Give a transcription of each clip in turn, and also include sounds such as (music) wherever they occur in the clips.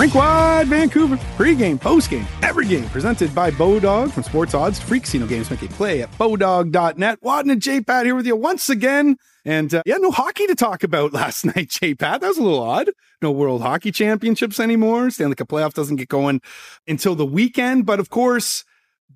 Rinkwide Vancouver, pregame, postgame, every game presented by Bodog from Sports Odds to Free Casino Games. Make a play at bodog.net. Wadden and J-Pat here with you once again. And uh, yeah, no hockey to talk about (laughs) last night, J-Pat. That was a little odd. No World Hockey Championships anymore. Stanley Cup playoff doesn't get going until the weekend. But of course,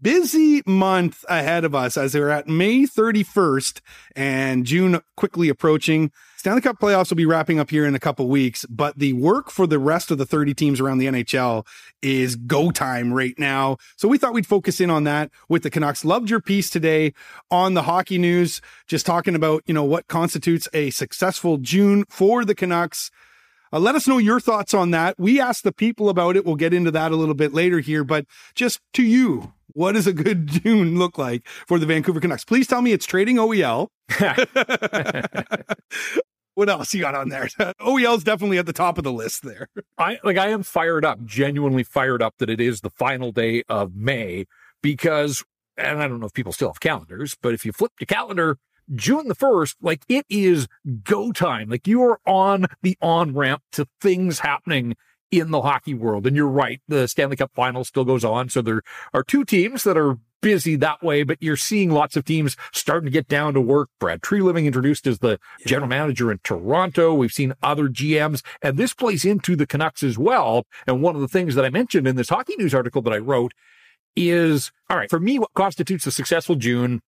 busy month ahead of us as we're at May 31st and June quickly approaching. Stanley Cup playoffs will be wrapping up here in a couple weeks, but the work for the rest of the 30 teams around the NHL is go time right now. So we thought we'd focus in on that with the Canucks. Loved your piece today on the hockey news, just talking about, you know, what constitutes a successful June for the Canucks. Uh, let us know your thoughts on that. We asked the people about it. We'll get into that a little bit later here, but just to you, what does a good (laughs) June look like for the Vancouver Canucks? Please tell me it's trading OEL. (laughs) (laughs) what else you got on there? (laughs) OEL is definitely at the top of the list there. (laughs) I like I am fired up, genuinely fired up that it is the final day of May because and I don't know if people still have calendars, but if you flip your calendar, June the 1st, like it is go time. Like you are on the on ramp to things happening in the hockey world. And you're right, the Stanley Cup final still goes on. So there are two teams that are busy that way, but you're seeing lots of teams starting to get down to work. Brad Treliving introduced as the yeah. general manager in Toronto. We've seen other GMs, and this plays into the Canucks as well. And one of the things that I mentioned in this hockey news article that I wrote is all right, for me, what constitutes a successful June?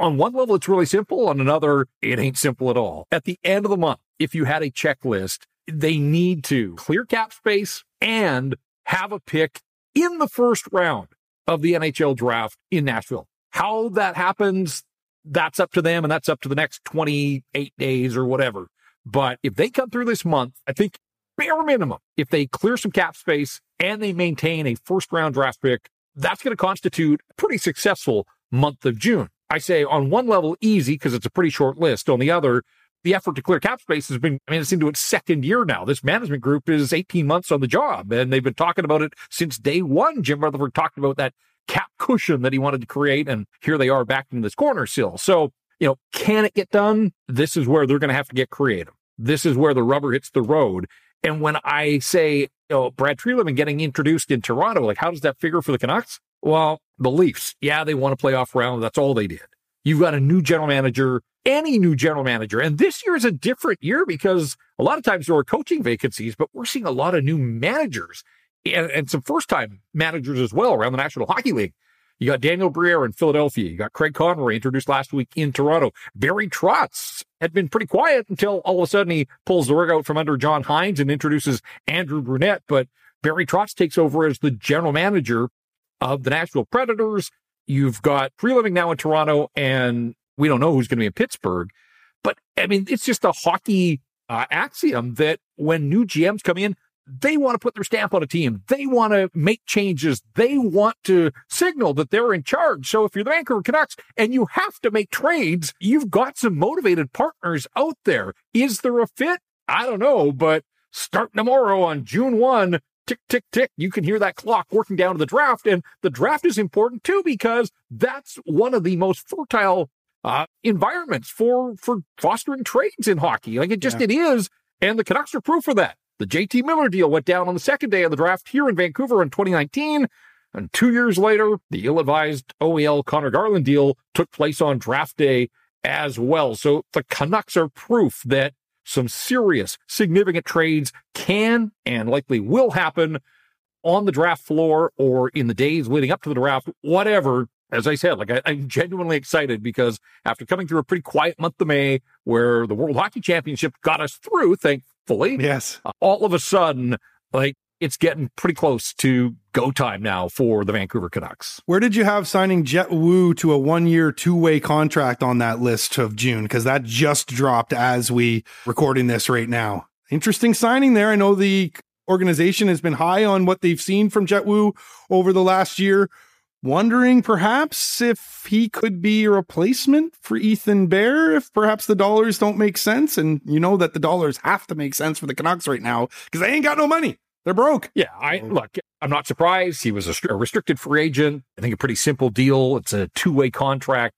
On one level, it's really simple. On another, it ain't simple at all. At the end of the month, if you had a checklist, they need to clear cap space and have a pick in the first round of the NHL draft in Nashville. How that happens, that's up to them and that's up to the next 28 days or whatever. But if they come through this month, I think bare minimum, if they clear some cap space and they maintain a first round draft pick, that's going to constitute a pretty successful month of June. I say on one level, easy because it's a pretty short list. On the other, the effort to clear cap space has been, I mean, it's into its second year now. This management group is 18 months on the job and they've been talking about it since day one. Jim Rutherford talked about that cap cushion that he wanted to create. And here they are back in this corner still. So, you know, can it get done? This is where they're going to have to get creative. This is where the rubber hits the road. And when I say, you know, Brad Treliving getting introduced in Toronto, like how does that figure for the Canucks? Well, the Leafs, yeah, they won a playoff round. That's all they did. You've got a new general manager, any new general manager. And this year is a different year because a lot of times there are coaching vacancies, but we're seeing a lot of new managers and, and some first time managers as well around the National Hockey League. You got Daniel Briere in Philadelphia. You got Craig Conroy introduced last week in Toronto. Barry Trotz had been pretty quiet until all of a sudden he pulls the rug out from under John Hynes and introduces Andrew Brunette. But Barry Trotz takes over as the general manager of the Nashville Predators. You've got Treliving now in Toronto, and we don't know who's going to be in Pittsburgh. But I mean, it's just a hockey uh, axiom that when new GMs come in, they want to put their stamp on a team. They want to make changes. They want to signal that they're in charge. So if you're the Vancouver Canucks and you have to make trades, you've got some motivated partners out there. Is there a fit? I don't know, but start tomorrow on June 1, tick, tick, tick. You can hear that clock working down to the draft. And the draft is important too, because that's one of the most fertile uh, environments for, for fostering trades in hockey. Like it just, yeah. it is. And the Canucks are proof of that. The JT Miller deal went down on the second day of the draft here in Vancouver in 2019. And two years later, the ill advised OEL Connor Garland deal took place on draft day as well. So the Canucks are proof that some serious, significant trades can and likely will happen on the draft floor or in the days leading up to the draft, whatever. As I said, like I, am genuinely excited because after coming through a pretty quiet month of May where the World Hockey Championship got us through, thankfully. Yes. Uh, all of a sudden, like it's getting pretty close to go time now for the Vancouver Canucks. Where did you have signing Jett Woo to a one year, two way contract on that list of June? Because that just dropped as we recording this right now. Interesting signing there. I know the organization has been high on what they've seen from Jett Woo over the last year. Wondering perhaps if he could be a replacement for Ethan Bear, if perhaps the dollars don't make sense. And you know that the dollars have to make sense for the Canucks right now because they ain't got no money. They're broke. Yeah, I look. I'm not surprised. He was a, a restricted free agent. I think a pretty simple deal. It's a two way contract.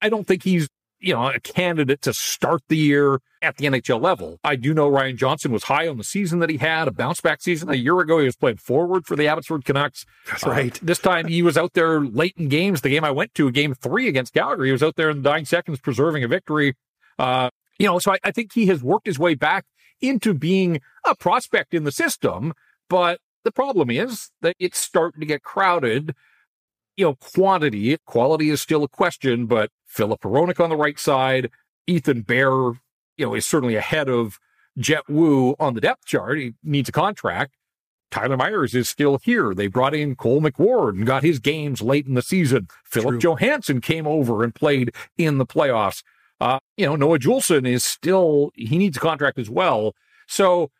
I don't think he's you know, a candidate to start the year at the NHL level. I do know Ryan Johnson was high on the season that he had, a bounce back season. A year ago, he was playing forward for the Abbotsford Canucks. That's right. Uh, this time he was out there late in games. The game I went to, game three against Calgary, he was out there in the dying seconds preserving a victory. Uh, you know, so I, I think he has worked his way back into being a prospect in the system. But the problem is that it's starting to get crowded you know, quantity, quality is still a question, but Filip Hronek on the right side, Ethan Bear, you know, is certainly ahead of Jet Wu on the depth chart. He needs a contract. Tyler Myers is still here. They brought in Cole McWard and got his games late in the season. Filip Johansson came over and played in the playoffs. Uh, you know, Noah Juulsen is still, he needs a contract as well. So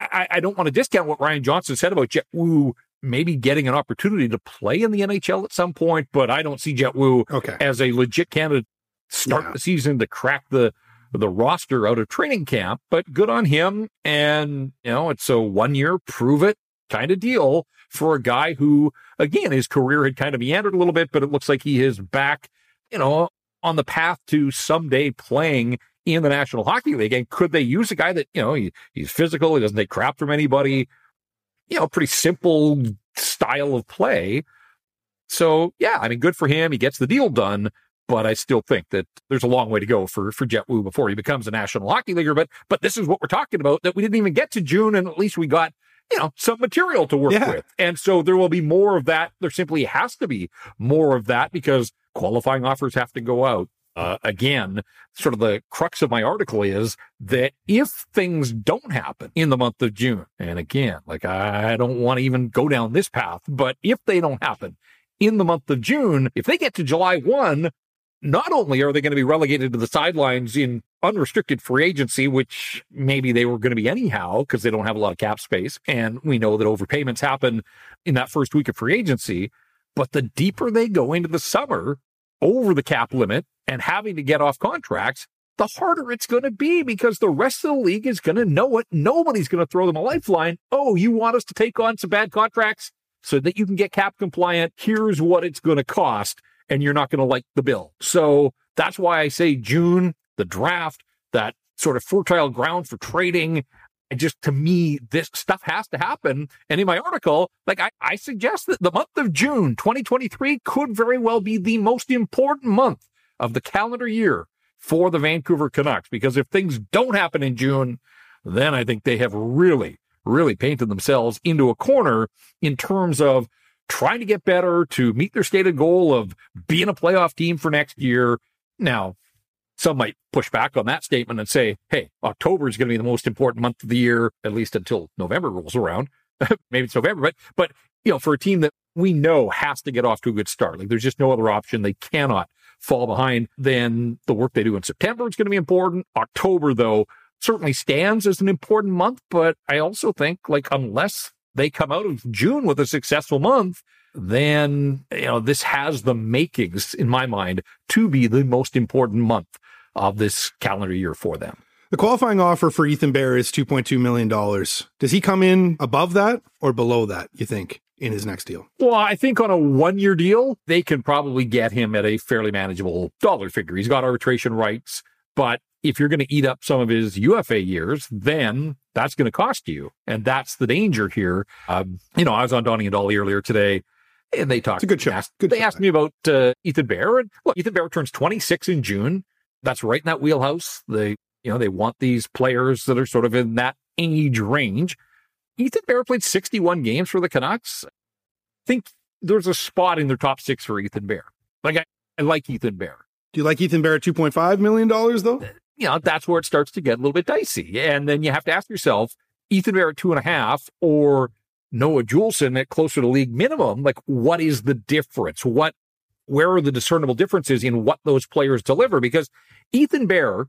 I, I don't want to discount what Ryan Johnson said about Jett Woo maybe getting an opportunity to play in the NHL at some point, but I don't see Jett Woo okay. as a legit candidate start yeah. the season to crack the the roster out of training camp. But good on him. And you know, it's a one year prove it kind of deal for a guy who, again, his career had kind of meandered a little bit, but it looks like he is back, you know, on the path to someday playing in the National Hockey League. And could they use a guy that, you know, he, he's physical, he doesn't take crap from anybody, you know, pretty simple style of play. So yeah, I mean, good for him. He gets the deal done, but I still think that there's a long way to go for for Jett Woo before he becomes a National Hockey Leaguer. But but this is what we're talking about that we didn't even get to June, and at least we got you know some material to work yeah. with. And so there will be more of that. There simply has to be more of that because qualifying offers have to go out uh, again, sort of the crux of my article is that if things don't happen in the month of June, and again, like I don't want to even go down this path, but if they don't happen in the month of June, if they get to July 1, not only are they going to be relegated to the sidelines in unrestricted free agency, which maybe they were going to be anyhow because they don't have a lot of cap space. And we know that overpayments happen in that first week of free agency. But the deeper they go into the summer over the cap limit, and having to get off contracts, the harder it's going to be because the rest of the league is going to know it. Nobody's going to throw them a lifeline. Oh, you want us to take on some bad contracts so that you can get cap compliant? Here's what it's going to cost. And you're not going to like the bill. So that's why I say June, the draft, that sort of fertile ground for trading. And just to me, this stuff has to happen. And in my article, like I, I suggest that the month of June 2023 could very well be the most important month of the calendar year for the Vancouver Canucks. Because if things don't happen in June, then I think they have really, really painted themselves into a corner in terms of trying to get better to meet their stated goal of being a playoff team for next year. Now, some might push back on that statement and say, hey, October is going to be the most important month of the year, at least until November rolls around. (laughs) Maybe it's November, but, but, you know, for a team that we know has to get off to a good start, like there's just no other option. They cannot fall behind, then the work they do in September is going to be important. October, though, certainly stands as an important month, but I also think like unless they come out of June with a successful month, then you know this has the makings in my mind to be the most important month of this calendar year for them. The qualifying offer for Ethan Bear is $2.2 million. Does he come in above that or below that, you think? in his next deal? Well, I think on a one year deal, they can probably get him at a fairly manageable dollar figure. He's got arbitration rights, but if you're going to eat up some of his UFA years, then that's going to cost you. And that's the danger here. Um, you know, I was on Donnie and Dolly earlier today and they talked. It's a good show. Asked, good they show. asked me about uh, Ethan Bear. And look, Ethan Bear turns 26 in June. That's right in that wheelhouse. They, you know, they want these players that are sort of in that age range. Ethan Bear played 61 games for the Canucks I think there's a spot in their top six for Ethan Bear. Like I, I like Ethan Bear. Do you like Ethan Bear at two point five million dollars though? Uh, you know, that's where it starts to get a little bit dicey. And then you have to ask yourself, Ethan Bear at two and a half or Noah Juulsen at closer to league minimum, like what is the difference? What where are the discernible differences in what those players deliver? Because Ethan Bear,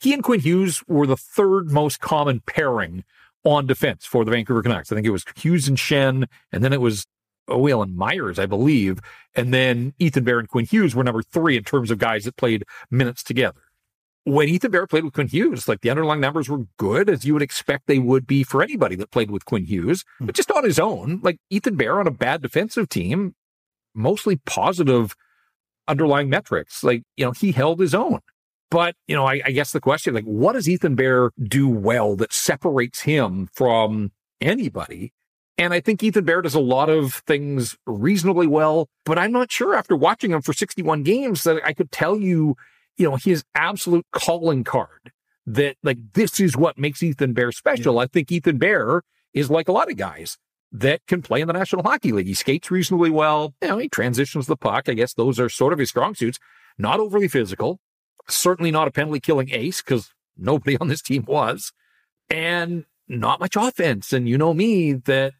he and Quinn Hughes were the third most common pairing on defense for the Vancouver Canucks. I think it was Hughes and Schenn, and then it was Owen and Myers, I believe. And then Ethan Bear and Quinn Hughes were number three in terms of guys that played minutes together. When Ethan Bear played with Quinn Hughes, like the underlying numbers were good as you would expect they would be for anybody that played with Quinn Hughes, hmm. but just on his own, like Ethan Bear on a bad defensive team, mostly positive underlying metrics. Like, you know, he held his own. But, you know, I, I guess the question, like, what does Ethan Bear do well that separates him from anybody? And I think Ethan Bear does a lot of things reasonably well, but I'm not sure after watching him for 61 games that I could tell you, you know, his absolute calling card that like this is what makes Ethan Bear special. Yeah. I think Ethan Bear is like a lot of guys that can play in the National Hockey League. He skates reasonably well. You know, he transitions the puck. I guess those are sort of his strong suits. Not overly physical. Certainly not a penalty killing ace because nobody (laughs) on this team was. And not much offense. And you know me that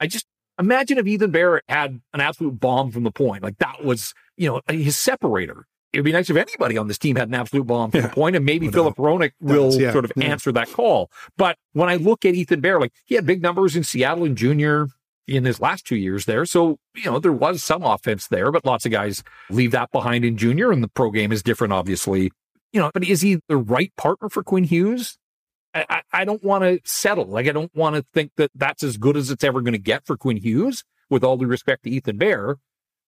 I just imagine if Ethan Bear had an absolute bomb from the point. Like that was, you know, his separator it'd be nice if anybody on this team had an absolute bomb for yeah. the point, and maybe Filip Hronek will yeah. sort of yeah. answer that call. But when I look at Ethan Bear, like he had big numbers in Seattle and junior in his last two years there. So, you know, there was some offense there, but lots of guys leave that behind in junior, and the pro game is different, obviously. You know, but is he the right partner for Quinn Hughes? I, I, I don't want to settle. Like, I don't want to think that that's as good as it's ever going to get for Quinn Hughes, with all due respect to Ethan Bear.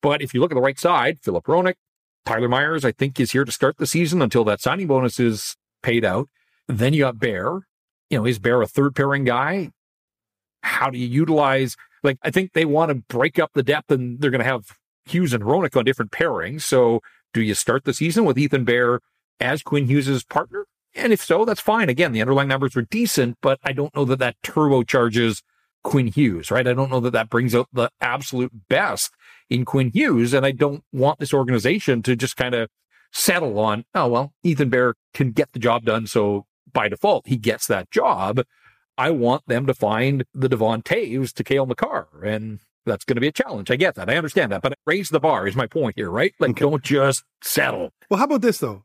But if you look at the right side, Filip Hronek, Tyler Myers, I think, is here to start the season until that signing bonus is paid out. Then you got Bear. You know, is Bear a third pairing guy? How do you utilize? Like, I think they want to break up the depth and they're going to have Hughes and Hronek on different pairings. So do you start the season with Ethan Bear as Quinn Hughes' partner? And if so, that's fine. Again, the underlying numbers were decent, but I don't know that that turbocharges Quinn Hughes, right? I don't know that that brings out the absolute best in Quinn Hughes. And I don't want this organization to just kind of settle on, oh, well, Ethan Bear can get the job done. So by default, he gets that job. I want them to find the Devon Toews to Cale Makar. And that's going to be a challenge. I get that. I understand that. But raise the bar is my point here, right? Like, okay. don't just settle. Well, how about this, though?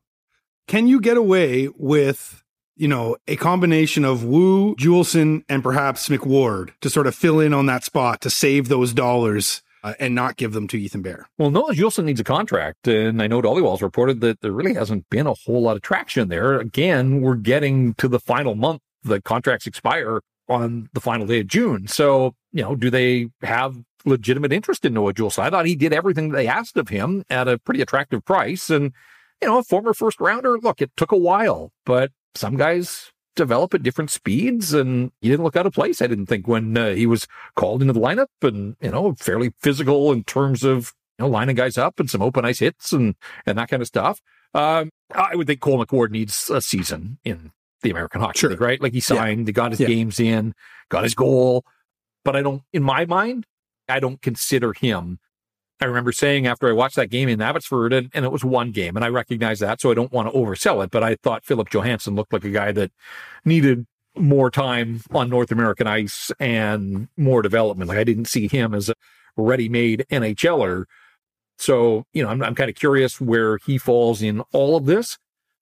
Can you get away with you know, a combination of Woo, Juulsen, and perhaps McWard to sort of fill in on that spot to save those dollars uh, and not give them to Ethan Bear. Well, Noah Juulsen needs a contract, and I know Dhaliwal's reported that there really hasn't been a whole lot of traction there. Again, we're getting to the final month. The contracts expire on the final day of June. So, you know, do they have legitimate interest in Noah Juulsen? I thought he did everything they asked of him at a pretty attractive price. And, you know, a former first rounder, look, it took a while, but some guys develop at different speeds and he didn't look out of place. I didn't think when uh, he was called into the lineup and, you know, fairly physical in terms of, you know, lining guys up and some open ice hits and, and that kind of stuff. Um, I would think Cole McWard needs a season in the American Hockey sure. League, right? Like he signed, yeah. he got his yeah. games in, got his goal. But I don't, in my mind, I don't consider him I remember saying after I watched that game in Abbotsford, and, and, it was one game, and I recognize that, so I don't want to oversell it. But I thought Filip Johansson looked like a guy that needed more time on North American ice and more development. Like I didn't see him as a ready-made NHLer. So you know, I'm, I'm kind of curious where he falls in all of this.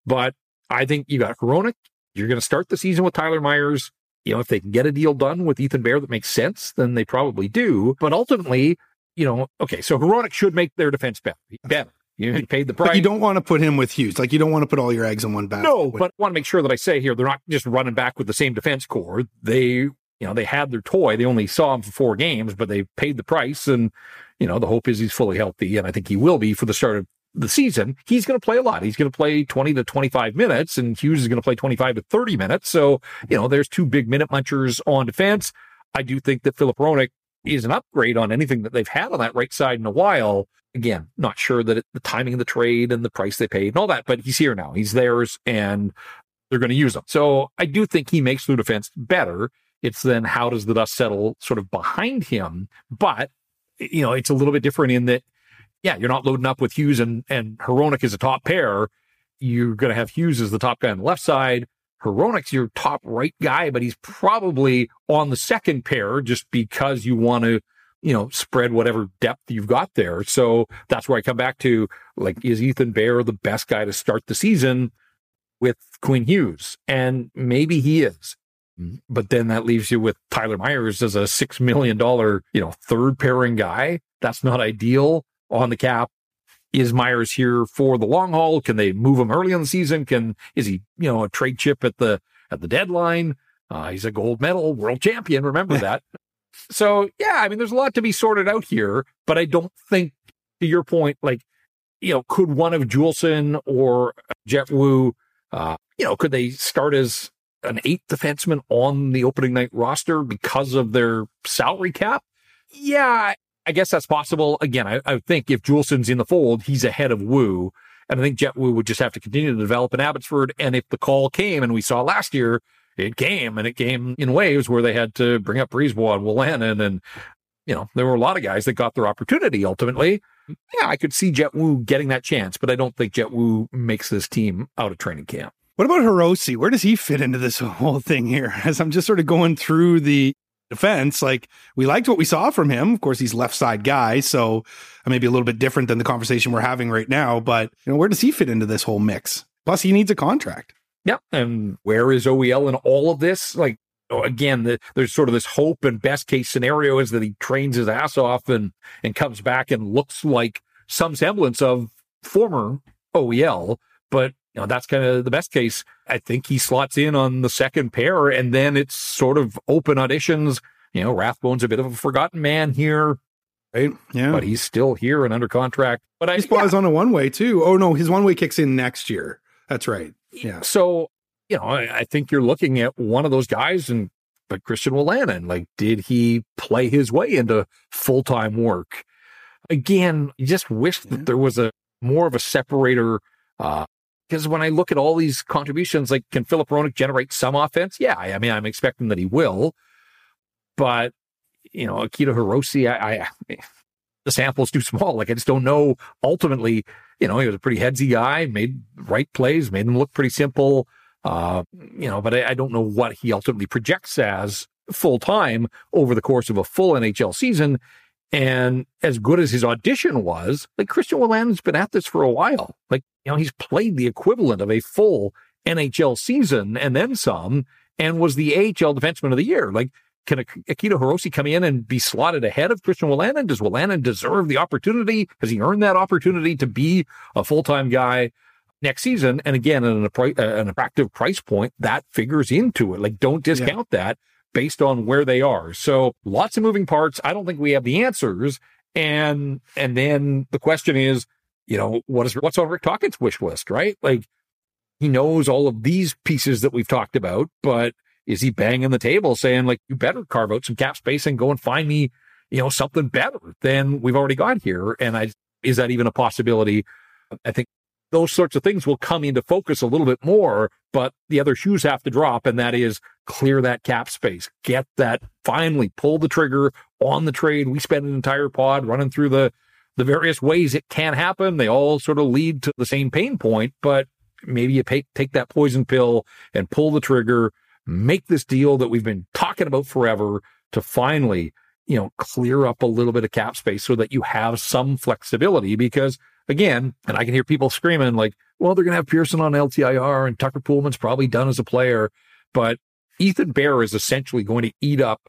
But I think you got Hronek. You're going to start the season with Tyler Myers. You know, if they can get a deal done with Ethan Bear that makes sense, then they probably do. But ultimately, you know, okay, so Hronek should make their defense better. Better. You paid the price. But you don't want to put him with Hughes. Like you don't want to put all your eggs in one basket. No, but I want to make sure that I say here they're not just running back with the same defense core. They, you know, they had their toy. They only saw him for four games, but they paid the price. And, you know, the hope is he's fully healthy. And I think he will be for the start of the season. He's going to play a lot. He's going to play 20 to 25 minutes and Hughes is going to play 25 to 30 minutes. So, you know, there's two big minute munchers on defense. I do think that Filip Hronek is an upgrade on anything that they've had on that right side in a while. Again, not sure that it, the timing of the trade and the price they paid and all that, but he's here now. He's theirs and they're going to use him. So I do think he makes the defense better. It's then how does the dust settle sort of behind him? But, you know, it's a little bit different in that, yeah, you're not loading up with Hughes and, and Hronek as a top pair. You're going to have Hughes as the top guy on the left side. Hronek's your top right guy, but he's probably on the second pair just because you want to, you know, spread whatever depth you've got there. So that's where I come back to like, is Ethan Bear the best guy to start the season with Quinn Hughes? And maybe he is. Mm-hmm. But then that leaves you with Tyler Myers as a $6 million, you know, third pairing guy. That's not ideal on the cap is Myers here for the long haul? Can they move him early in the season? Can is he you know a trade chip at the at the deadline? Uh, he's a gold medal world champion. Remember (laughs) that. So yeah, I mean, there's a lot to be sorted out here, but I don't think to your point, like you know, could one of Juulsen or Jett Woo, uh, you know, could they start as an eighth defenseman on the opening night roster because of their salary cap? Yeah, I guess that's possible. Again, I, I think if Juulsen's in the fold, he's ahead of Woo. And I think Jett Woo would just have to continue to develop in Abbotsford. And if the call came, and we saw last year, it came and it came in waves where they had to bring up Brisebois and Wolanin. And, you know, there were a lot of guys that got their opportunity ultimately. Yeah, I could see Jett Woo getting that chance, but I don't think Jett Woo makes this team out of training camp. What about Hirose? Where does he fit into this (laughs) whole thing here? As I'm just sort of going through the defense, like we liked what we saw from him. Of course, he's left side guy, so maybe a little bit different than the conversation we're having right now. But you know, where does he fit into this whole mix? Plus, he needs a contract. Yeah, and where is OEL in all of this? Like oh, again, the, there's sort of this hope and best case scenario is that he trains his ass off and and comes back and looks like some semblance of former OEL, but you know, that's kind of the best case. I think he slots in on the second pair and then it's sort of open auditions. You know, Rathbone's a bit of a forgotten man here. Right. Yeah. But he's still here and under contract. But he's yeah. on a one way too. Oh no, his one way kicks in next year. That's right. Yeah. So, you know, I, I think you're looking at one of those guys and but Christian Wolanin, like, did he play his way into full time work? Again, you just wish that there was a more of a separator uh, because when I look at all these contributions, like can Filip Hronek generate some offense? Yeah, I, mean, I'm expecting that he will. But you know, Akito Hirose, I, I the sample's too small. Like I just don't know. Ultimately, you know, he was a pretty headsy guy, made right plays, made them look pretty simple. Uh, you know, but I, I don't know what he ultimately projects as full time over the course of a full NHL season. And as good as his audition was, like Christian Wolanin's been at this for a while. Like, you know, he's played the equivalent of a full NHL season and then some, and was the AHL defenseman of the year. Like, can Akito Hirose come in and be slotted ahead of Christian Wolanin? Does Wolanin deserve the opportunity? Has he earned that opportunity to be a full-time guy next season? And again, at an, uh, an attractive price point, that figures into it. Like, don't discount yeah. that based on where they are. So lots of moving parts. I don't think we have the answers. And and then the question is, you know, what is what's on Rick Tocchet's wish list, right? Like he knows all of these pieces that we've talked about, but is he banging the table saying like you better carve out some cap space and go and find me, you know, something better than we've already got here? And I is that even a possibility? I think those sorts of things will come into focus a little bit more, but the other shoes have to drop, and that is clear that cap space, get that finally pull the trigger on the trade. We spent an entire pod running through the the various ways it can happen. They all sort of lead to the same pain point, but maybe you pay, take that poison pill and pull the trigger, make this deal that we've been talking about forever to finally, you know, clear up a little bit of cap space so that you have some flexibility because again, and I can hear people screaming like, well, they're going to have Pearson on LTIR and Tucker Poolman's probably done as a player, but Ethan Bear is essentially going to eat up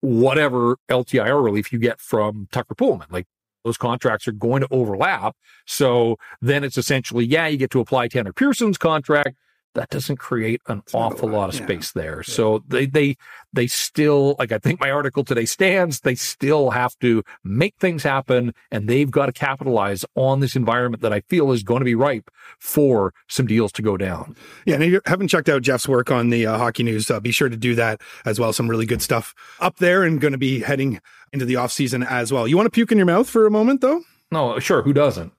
whatever LTIR relief you get from Tucker Poolman. Like those contracts are going to overlap. So then it's essentially, yeah, you get to apply Tanner Pearson's contract, that doesn't create an awful lot of space yeah. there. Yeah. So they they they still like I think my article today stands. They still have to make things happen, and they've got to capitalize on this environment that I feel is going to be ripe for some deals to go down. Yeah, and if you haven't checked out Jeff's work on the uh, hockey news, uh, be sure to do that as well. Some really good stuff up there, and going to be heading into the off season as well. You want to puke in your mouth for a moment, though? No, sure. Who doesn't?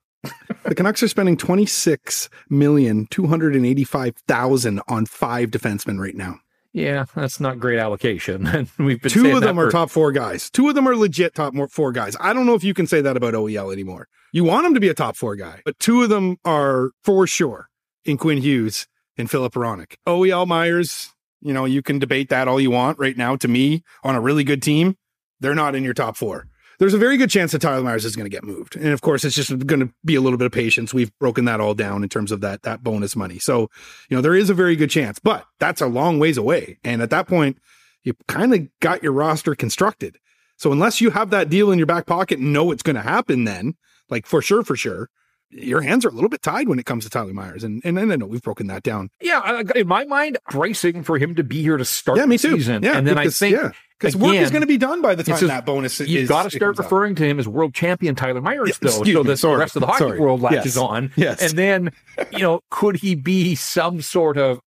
The Canucks are spending twenty six million two hundred and eighty five thousand on five defensemen right now. Yeah, that's not great allocation. (laughs) We've been two of them for... are top four guys. Two of them are legit top four guys. I don't know if you can say that about OEL anymore. You want him to be a top four guy, but two of them are for sure in Quinn Hughes and Filip Hronek. OEL Myers, you know, you can debate that all you want right now. To me, on a really good team, they're not in your top four there's a very good chance that Tyler Myers is going to get moved. And of course, it's just going to be a little bit of patience. We've broken that all down in terms of that, that bonus money. So, you know, there is a very good chance, but that's a long ways away. And at that point, you kind of got your roster constructed. So unless you have that deal in your back pocket and know it's going to happen then, like for sure, for sure, your hands are a little bit tied when it comes to Tyler Myers. And, and, and I know we've broken that down. Yeah, in my mind, bracing for him to be here to start yeah, me the too. season. Yeah, and then because, I think yeah, because work is going to be done by the time just- that bonus is. You've got to start comes out. referring to him as world champion Tyler Myers, Yeah, (laughs) though, so me, that sorry, the rest of the hockey sorry. world latches Yes, on. yes. And then, you know, could he be some sort of,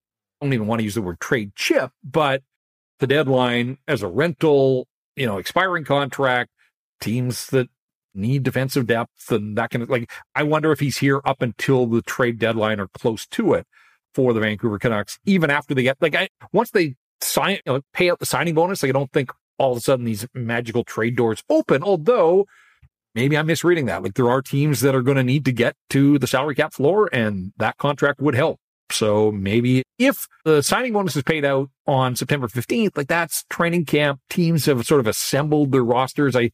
I don't even want to use the word trade chip, but the deadline as a rental, you know, expiring contract, teams that need defensive depth and that kind of like, I wonder if he's here up until the trade deadline or close to it for the Vancouver Canucks, even after they get, like, I, once they sign, you know, pay out the signing bonus, like, I don't think all of a sudden these magical trade doors open, although maybe I'm misreading that. Like there are teams that are going to need to get to the salary cap floor and that contract would help. So maybe if the signing bonus is paid out on September 15th, like that's training camp, teams have sort of assembled their rosters. I,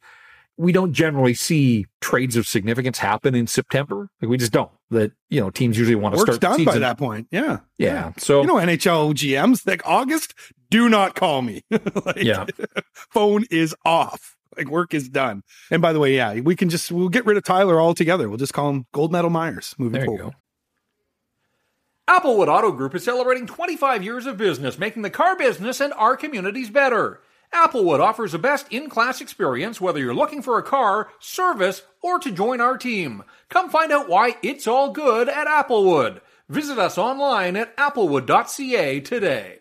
we don't generally see trades of significance happen in September. Like we just don't. That, you know, teams usually want to Work's start the done by that point. Yeah. Yeah. So, You know, NHL GMs, like August, do not call me. (laughs) like, Yeah. (laughs) Phone is off. Like work is done. And by the way, yeah, we can just, we'll get rid of Tyler altogether. We'll just call him Gold Medal Myers moving there you forward. go. Applewood Auto Group is celebrating 25 years of business, making the car business and our communities better. Applewood offers the best in class experience whether you're looking for a car, service, or to join our team. Come find out why it's all good at Applewood. Visit us online at applewood.ca today.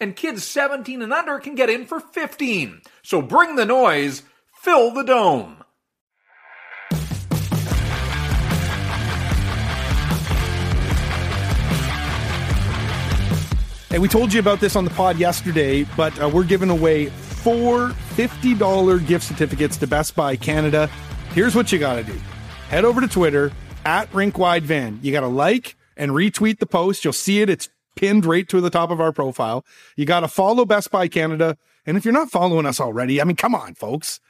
and kids 17 and under can get in for 15. So bring the noise, fill the dome. Hey, we told you about this on the pod yesterday, but uh, we're giving away four $50 gift certificates to Best Buy Canada. Here's what you got to do head over to Twitter at RinkWideVan. You got to like and retweet the post. You'll see it. It's pinned right to the top of our profile. You got to follow Best Buy Canada. And if you're not following us already, I mean, come on, folks.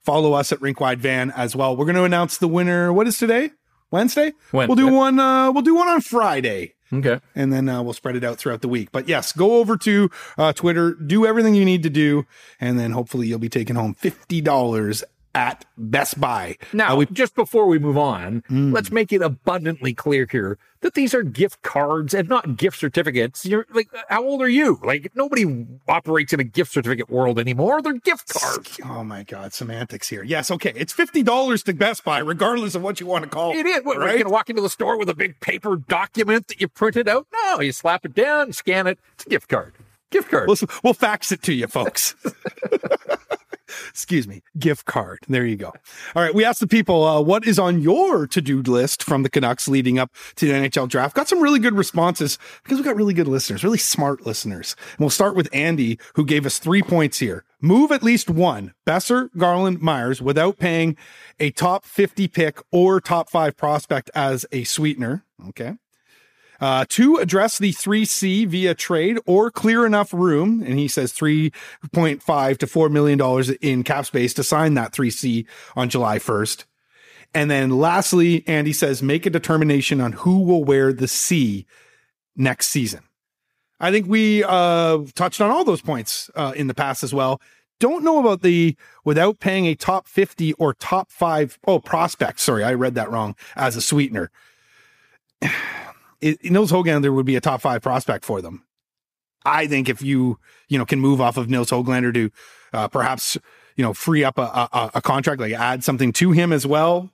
Follow us at RinkWideVan as well. We're going to announce the winner. What is today? Wednesday? We'll do one. Uh, we'll do one on Friday Okay. and then uh, we'll spread it out throughout the week. But yes, go over to uh, Twitter, do everything you need to do, and then hopefully you'll be taking home fifty dollars at Best Buy. Now, Uh, we just before we move on, let's make it abundantly clear here that these are gift cards and not gift certificates. You're like, how old are you? Like, nobody operates in a gift certificate world anymore. They're gift cards. Oh my God, semantics here. Yes, okay, it's fifty dollars to Best Buy, regardless of what you want to call it. It is. What, right? going to walk into the store with a big paper document that you printed out? No, you slap it down, scan it. It's a gift card. Gift card. We'll, we'll fax it to you, folks. (laughs) Excuse me, gift card. There you go. All right, we asked the people uh, what is on your to-do list from the Canucks leading up to the NHL draft. Got some really good responses because we got really good listeners, really smart listeners. And we'll start with Andy, who gave us three points here. Move at least one Boeser, Garland, Myers without paying a top 50 pick or top five prospect as a sweetener. Okay. Uh, address the 3C via trade or clear enough room. And he says 3.5 to $4 million in cap space to sign that 3C on July 1st. And then lastly, Andy says make a determination on who will wear the C next season. I think we uh, touched on all those points uh, in the past as well. Don't know about the without paying a top 50 or top five, oh, prospect. Sorry, I read that wrong as a sweetener it, Nils Hoglander would be a top five prospect for them. I think if you, you know, can move off of Nils Hoglander to uh, perhaps, you know, free up a, a, a contract, like add something to him as well,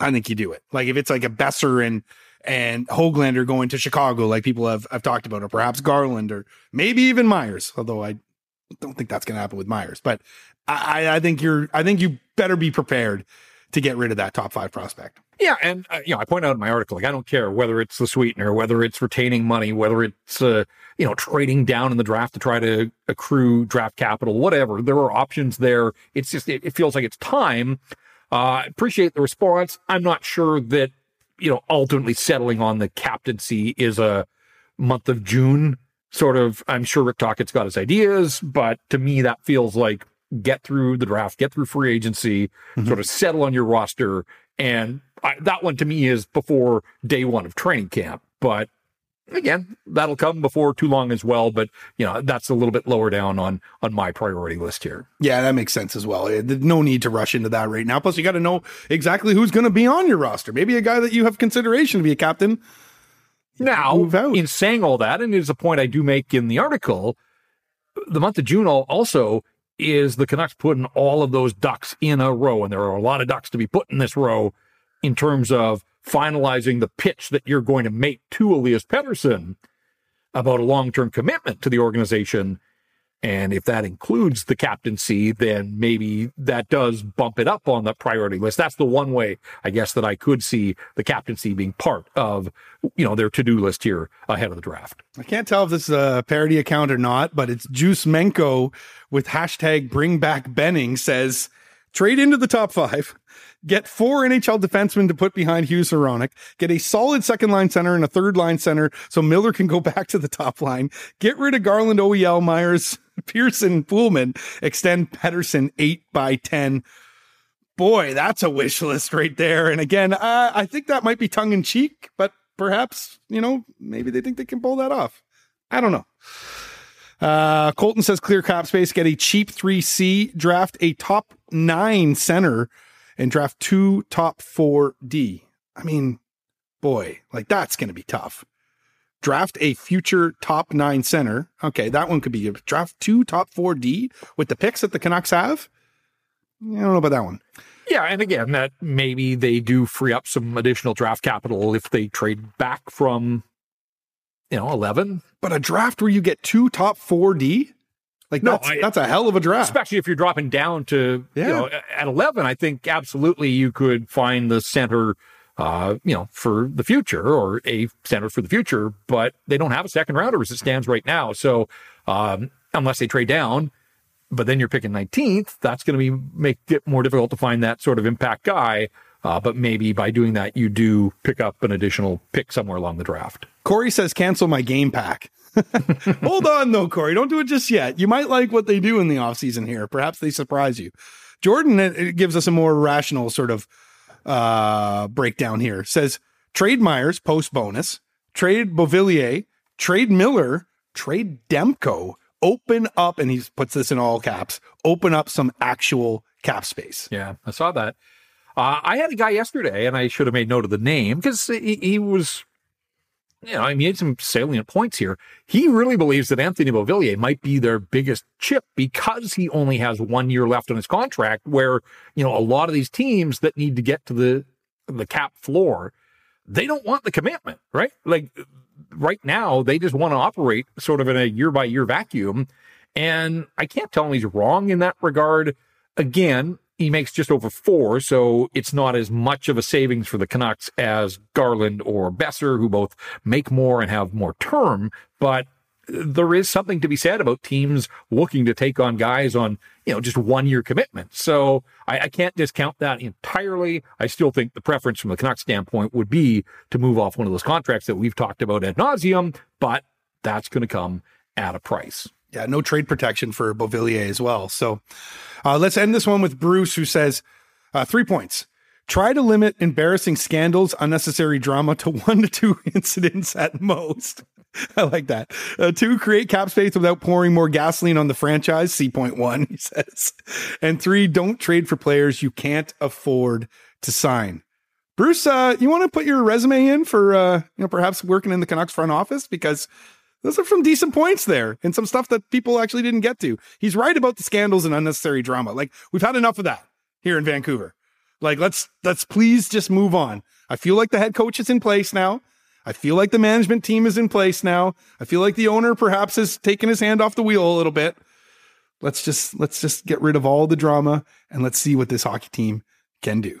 I think you do it. Like if it's like a Boeser and, and Hoglander going to Chicago, like people have, have talked about, or perhaps Garland or maybe even Myers, although I don't think that's going to happen with Myers, but I, I think you're, I think you better be prepared to get rid of that top five prospect. Yeah, and uh, you know, I point out in my article, like I don't care whether it's the sweetener, whether it's retaining money, whether it's uh, you know trading down in the draft to try to accrue draft capital, whatever. There are options there. It's just it, it feels like it's time. Uh, appreciate the response. I'm not sure that you know, ultimately settling on the captaincy is a month of June sort of. I'm sure Rick Tocchet's got his ideas, but to me, that feels like get through the draft, get through free agency, mm-hmm. sort of settle on your roster. And I, that one to me is before day one of training camp. But again, that'll come before too long as well. But you know, that's a little bit lower down on on my priority list here. Yeah, that makes sense as well. There's no need to rush into that right now. Plus, you got to know exactly who's going to be on your roster. Maybe a guy that you have consideration to be a captain. Now, in saying all that, and it is a point I do make in the article, the month of June also is the Canucks putting all of those ducks in a row, and there are a lot of ducks to be put in this row in terms of finalizing the pitch that you're going to make to Elias Pettersson about a long term commitment to the organization. And if that includes the captaincy, then maybe that does bump it up on the priority list. That's the one way, I guess, that I could see the captaincy being part of, you know, their to-do list here ahead of the draft. I can't tell if this is a parody account or not, but it's Juice Menko with hashtag bring back Benning says, trade into the top five, get four NHL defensemen to put behind Hughes Hronek, get a solid second line center and a third line center so Miller can go (laughs) back to the top line, get rid of Garland, OEL, Myers, (laughs) Pearson, Poolman, extend Pettersson 8 by 10. Boy, that's a wish list right there. And again, I think that might be tongue in cheek, but perhaps, you know, maybe they think they can pull that off. I don't know. Uh, Colton says clear cap space, get a cheap 3C, draft a top nine center, and draft two top four D. I mean, boy, like that's going to be tough. Draft a future top nine center. Okay, that one could be a draft two top four D with the picks that the Canucks have. I don't know about that one. Yeah, and again, that maybe they do free up some additional draft capital if they trade back from you know, 11. But a draft where you get two top 4D? Like no, that's, I, that's a hell of a draft. Especially if you're dropping down to, yeah. you know, at 11, I think absolutely you could find the center, uh, you know, for the future or a center for the future, but they don't have a second rounder as it stands right now. So, um, unless they trade down, but then you're picking 19th, that's going to be make it more difficult to find that sort of impact guy. Uh, but maybe by doing that, you do pick up an additional pick somewhere along the draft. Corey says, cancel my game pack. (laughs) Hold on, though, Corey. Don't do it just yet. You might like what they do in the offseason here. Perhaps they surprise you. Jordan gives us a more rational sort of uh, breakdown here. Says, trade Myers post bonus, trade Beauvillier, trade Miller, trade Demko, open up, and he puts this in all caps, open up some actual cap space. Yeah, I saw that. Uh, I had a guy yesterday, and I should have made note of the name because he, he, was, you know, I made some salient points here. He really believes that Anthony Beauvillier might be their biggest chip because he only has one year left on his contract. Where you know a lot of these teams that need to get to the the cap floor, they don't want the commitment, right? Like right now, they just want to operate sort of in a year by year vacuum. And I can't tell him he's wrong in that regard. Again, he makes just over four, so it's not as much of a savings for the Canucks as Garland or Boeser, who both make more and have more term. But there is something to be said about teams looking to take on guys on, you know, just one year commitment. So I, I, can't discount that entirely. I still think the preference from the Canucks standpoint would be to move off one of those contracts that we've talked about ad nauseum, but that's going to come at a price. Yeah, no trade protection for Beauvillier as well. So uh, let's end this one with Bruce, who says uh, three points. Try to limit embarrassing scandals, unnecessary drama to (laughs) one to two incidents at most. (laughs) I like that. Uh, two, create cap space without pouring more gasoline on the franchise. C point one, (laughs) he says. And three, don't trade for players you can't afford to sign. Bruce, uh, you want to put your resume in for, uh, you know, perhaps working in the Canucks front office because those are some decent points there and some stuff that people actually didn't get to. He's right about the scandals and unnecessary drama. Like we've had enough of that here in Vancouver. Like let's let's please just move on. I feel like the head coach is in place now. I feel like the management team is in place now. I feel like the owner perhaps has taken his hand off the wheel a little bit. Let's just let's just get rid of all the drama and let's see what this hockey team can do.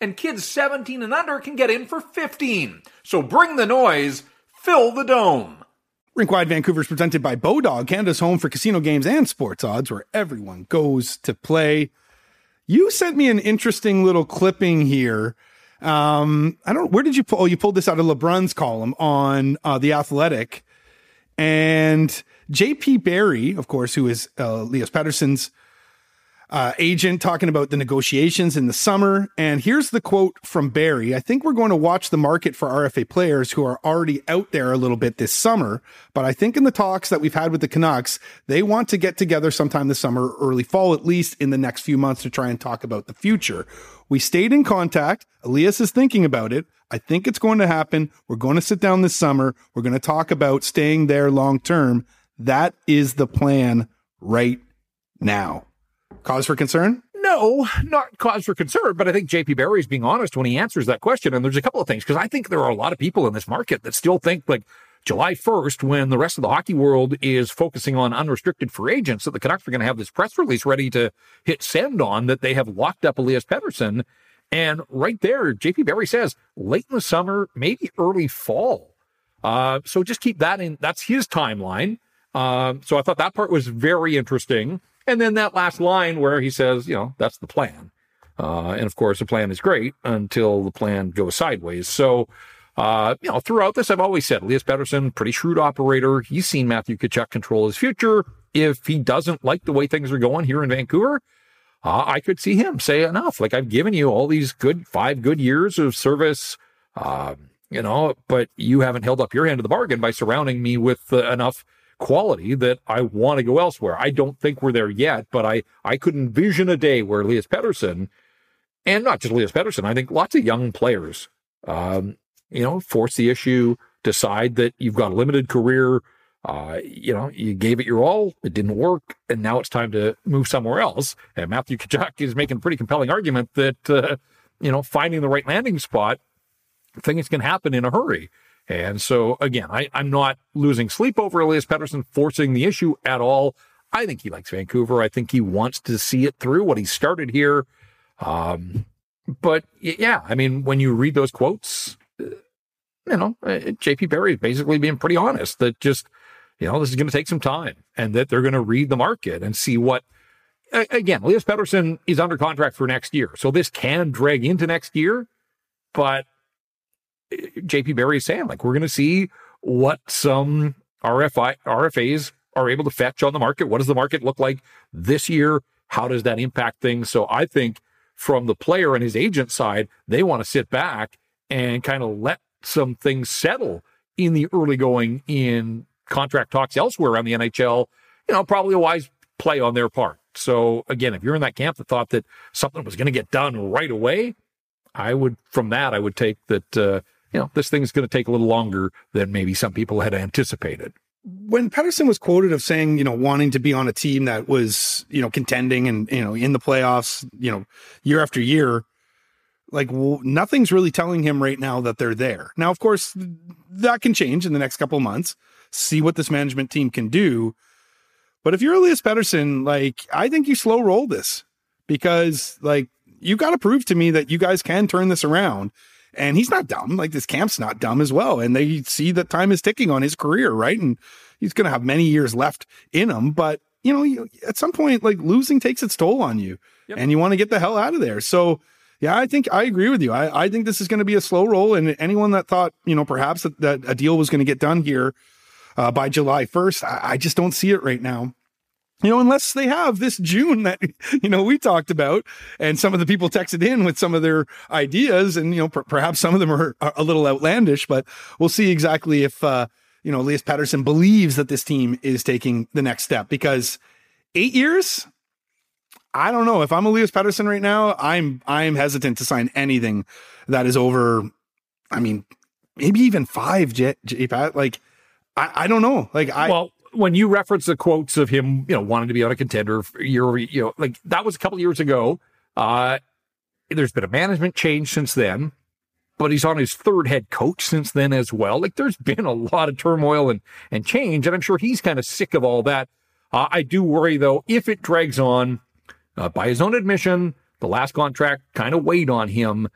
and kids 17 and under can get in for 15. So bring the noise, fill the dome. Rinkwide Vancouver is presented by Bodog, Canada's home for casino games and sports odds, where everyone goes to play. You sent me an interesting little clipping here. Um, I don't. Where did you pull? Oh, you pulled this out of LeBrun's column on uh, the Athletic, and J.P. Barry, of course, who is uh, Elias Pettersson's uh, agent talking about the negotiations in the summer. And here's the quote from Barry. I think we're going to watch the market for RFA players who are already out there a little bit this summer. But I think in the talks that we've had with the Canucks, they want to get together sometime this summer, early fall, at least in the next few months to try and talk about the future. We stayed in contact. Elias is thinking about it. I think it's going to happen. We're going to sit down this summer. We're going to talk about staying there long term. That is the plan right now. Cause for concern? No, not cause for concern, but I think JP Barry is being honest when he answers that question. And there's a couple of things because I think there are a lot of people in this market that still think like July 1st, when the rest of the hockey world is focusing on unrestricted free agents, that the Canucks are going to have this press release ready to hit send on that they have locked up Elias Pettersson. And right there, JP Barry says late in the summer, maybe early fall. Uh, so just keep that in. That's his timeline. Uh, so I thought that part was very interesting. And then that last line where he says, you know, that's the plan. Uh, and of course, the plan is great until the plan goes sideways. So, uh, you know, throughout this, I've always said Elias Pettersson, pretty shrewd operator. He's seen Matthew Tkachuk control his future. If he doesn't like the way things are going here in Vancouver, uh, I could see him say enough. Like I've given you all these good five good years of service, uh, you know, but you haven't held up your end of the bargain by surrounding me with uh, enough quality that I want to go elsewhere. I don't think we're there yet, but I, I could envision a day where Elias Pettersson, and not just Elias Pettersson, I think lots of young players, um, you know, force the issue, decide that you've got a limited career. Uh, you know, you gave it your all, it didn't work, and now it's time to move somewhere else. And Matthew Tkachuk is making a pretty compelling argument that, uh, you know, finding the right landing spot, things can happen in a hurry. And so again, I, am not losing sleep over Elias Pettersson forcing the issue at all. I think he likes Vancouver. I think he wants to see it through what he started here. Um, but yeah, I mean, when you read those quotes, uh, you know, uh, JP Barry is basically being pretty honest that just, you know, this is going to take some time and that they're going to read the market and see what, again, Elias Pettersson is under contract for next year. So this can drag into next year, but JP Barry is saying, like, we're going to see what some RFI, RFAs are able to fetch on the market. What does the market look like this year? How does that impact things? So I think from the player and his agent side, they want to sit back and kind of let some things settle in the early going in contract talks elsewhere around the NHL. You know, probably a wise play on their part. So again, if you're in that camp that thought that something was going to get done right away, I would, from that, I would take that, uh, you know, this thing's going to take a little longer than maybe some people had anticipated. When Pettersson was quoted of saying, you know, wanting to be on a team that was, you know, contending and, you know, in the playoffs, you know, year after year, like well, nothing's really telling him right now that they're there. Now, of course, that can change in the next couple months. See what this management team can do. But if you're Elias Pettersson, like I think you slow roll this because like you got to prove to me that you guys can turn this around. And he's not dumb. Like this camp's not dumb as well. And they see that time is ticking on his career, right? And he's going to have many years left in him. But, you know, at some point, like losing takes its toll on you yep. and you want to get the hell out of there. So, yeah, I think I agree with you. I, I think this is going to be a slow roll. And anyone that thought, you know, perhaps that, that a deal was going to get done here uh, by July 1st, I, I just don't see it right now you know, unless they have this June that, (laughs) you know, we talked about and some of the people texted in with some of their ideas and, you know, per- perhaps some of them are, are, a little outlandish, but we'll see exactly if, uh, you know, Elias Pettersson believes that this team is taking the next step because eight years, I don't know if I'm Elias Pettersson right now, I'm, I'm hesitant to sign anything that is over I mean, maybe even five, J, J Pat. Like, I, I don't know. Like, I. Well, when you reference the quotes of him, you know, wanting to be on a contender year you know, like that was a couple years ago. Uh, there's been a management change since then, but he's on his third head coach since then as well. Like there's (laughs) been a lot of turmoil and, and change, and I'm sure he's kind of sick of all that. Uh, I do worry though, if it drags on, uh, by his own admission, the last contract kind of weighed on him.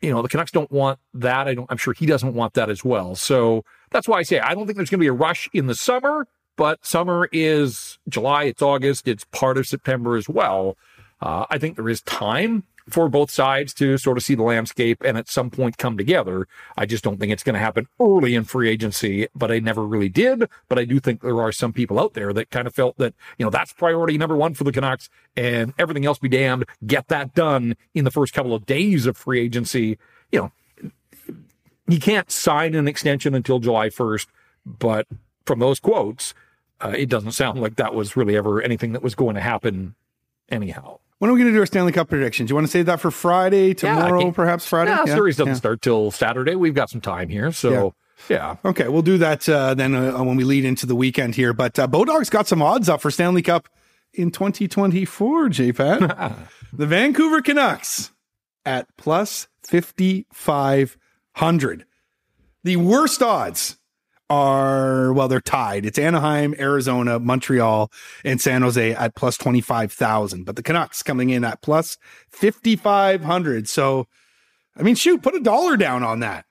You know, the Canucks don't want that. I don't, I'm sure he doesn't want that as well. So that's why I say I don't think there's going to be a rush in the summer, but summer is July, it's August, it's part of September as well. Uh, I think there is time for both sides to sort of see the landscape and at some point come together. I just don't think it's going to happen early in free agency, but I never really did. But I do think there are some people out there that kind of felt that, you know, that's priority number one for the Canucks and everything else be damned. Get that done in the first couple of days of free agency. You know, you can't sign an extension until July 1st, but from those quotes, uh, it doesn't sound like that was really ever anything that was going to happen anyhow. When are we going to do our Stanley Cup predictions? Do you want to save that for Friday, tomorrow, yeah, perhaps Friday? Yeah, yeah, series doesn't yeah. start till Saturday. We've got some time here, so yeah. Okay, we'll do that uh, then uh, when we lead into the weekend here. But uh, Bodog's got some odds up for Stanley Cup in 2024. JPat, (laughs) the Vancouver Canucks at plus 5500. The worst odds are, well, they're tied. It's Anaheim, Arizona, Montreal, and San Jose at plus 25,000. But the Canucks coming in at plus 5,500. So, I mean, shoot, put a dollar down on that.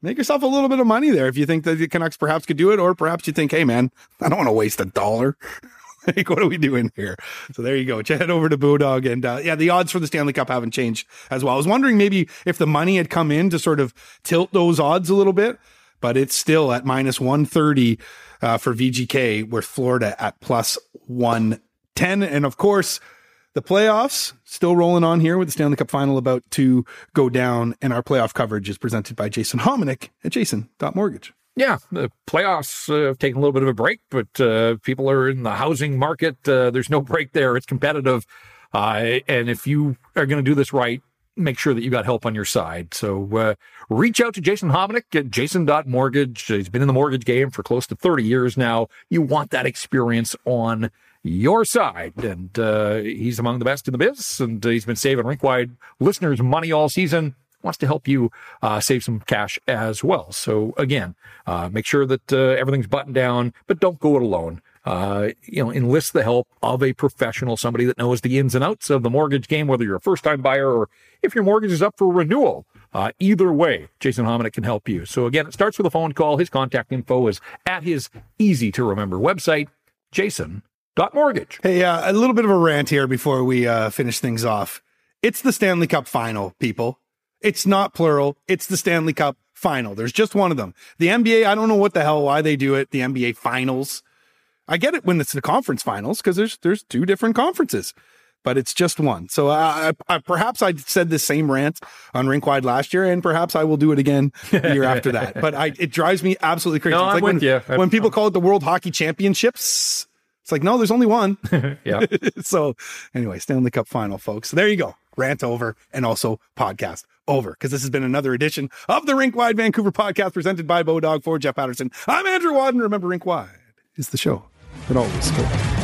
Make yourself a little bit of money there if you think that the Canucks perhaps could do it, or perhaps you think, hey, man, I don't want to waste a dollar. (laughs) like, what are we doing here? So there you go. Head over to Bodog. And uh, yeah, the odds for the Stanley Cup haven't changed as well. I was wondering maybe if the money had come in to sort of tilt those odds a little bit but it's still at minus 130 uh, for VGK, with Florida at plus 110. And of course, the playoffs still rolling on here with the Stanley Cup final about to go down. And our playoff coverage is presented by Jason Hominick at jason.mortgage. Yeah, the playoffs uh, have taken a little bit of a break, but uh, people are in the housing market. Uh, there's no break there. It's competitive. Uh, and if you are going to do this right, make sure that you got help on your side. So uh, reach out to Jason Hominick at jason.mortgage. He's been in the mortgage game for close to 30 years now. You want that experience on your side. And uh, he's among the best in the biz, and he's been saving rink-wide listeners money all season. Wants to help you uh, save some cash as well. So again, uh, make sure that uh, everything's buttoned down, but don't go it alone uh, you know, enlist the help of a professional, somebody that knows the ins and outs of the mortgage game, whether you're a first time buyer or if your mortgage is up for renewal. Uh, either way, Jason Hominick can help you. So again, it starts with a phone call. His contact info is at his easy to remember website, jason.mortgage. Hey, uh, a little bit of a rant here before we uh, finish things off. It's the Stanley Cup final, people. It's not plural. It's the Stanley Cup final. There's just one of them. The NBA, I don't know what the hell, why they do it. The NBA finals. I get it when it's the conference finals because there's there's two different conferences, but it's just one. So uh, I, I, perhaps I said the same rant on Rinkwide last year, and perhaps I will do it again the year after that. But I, it drives me absolutely crazy. No, it's I'm like with when, you. when people call it the World Hockey Championships. It's like, no, there's only one. (laughs) yeah. (laughs) so anyway, Stanley Cup final, folks. There you go. Rant over and also podcast over because this has been another edition of the Rink Wide Vancouver podcast presented by Bodog for Jeff Paterson. I'm Andrew Wadden. Remember, Rink Wide is the show but always hope.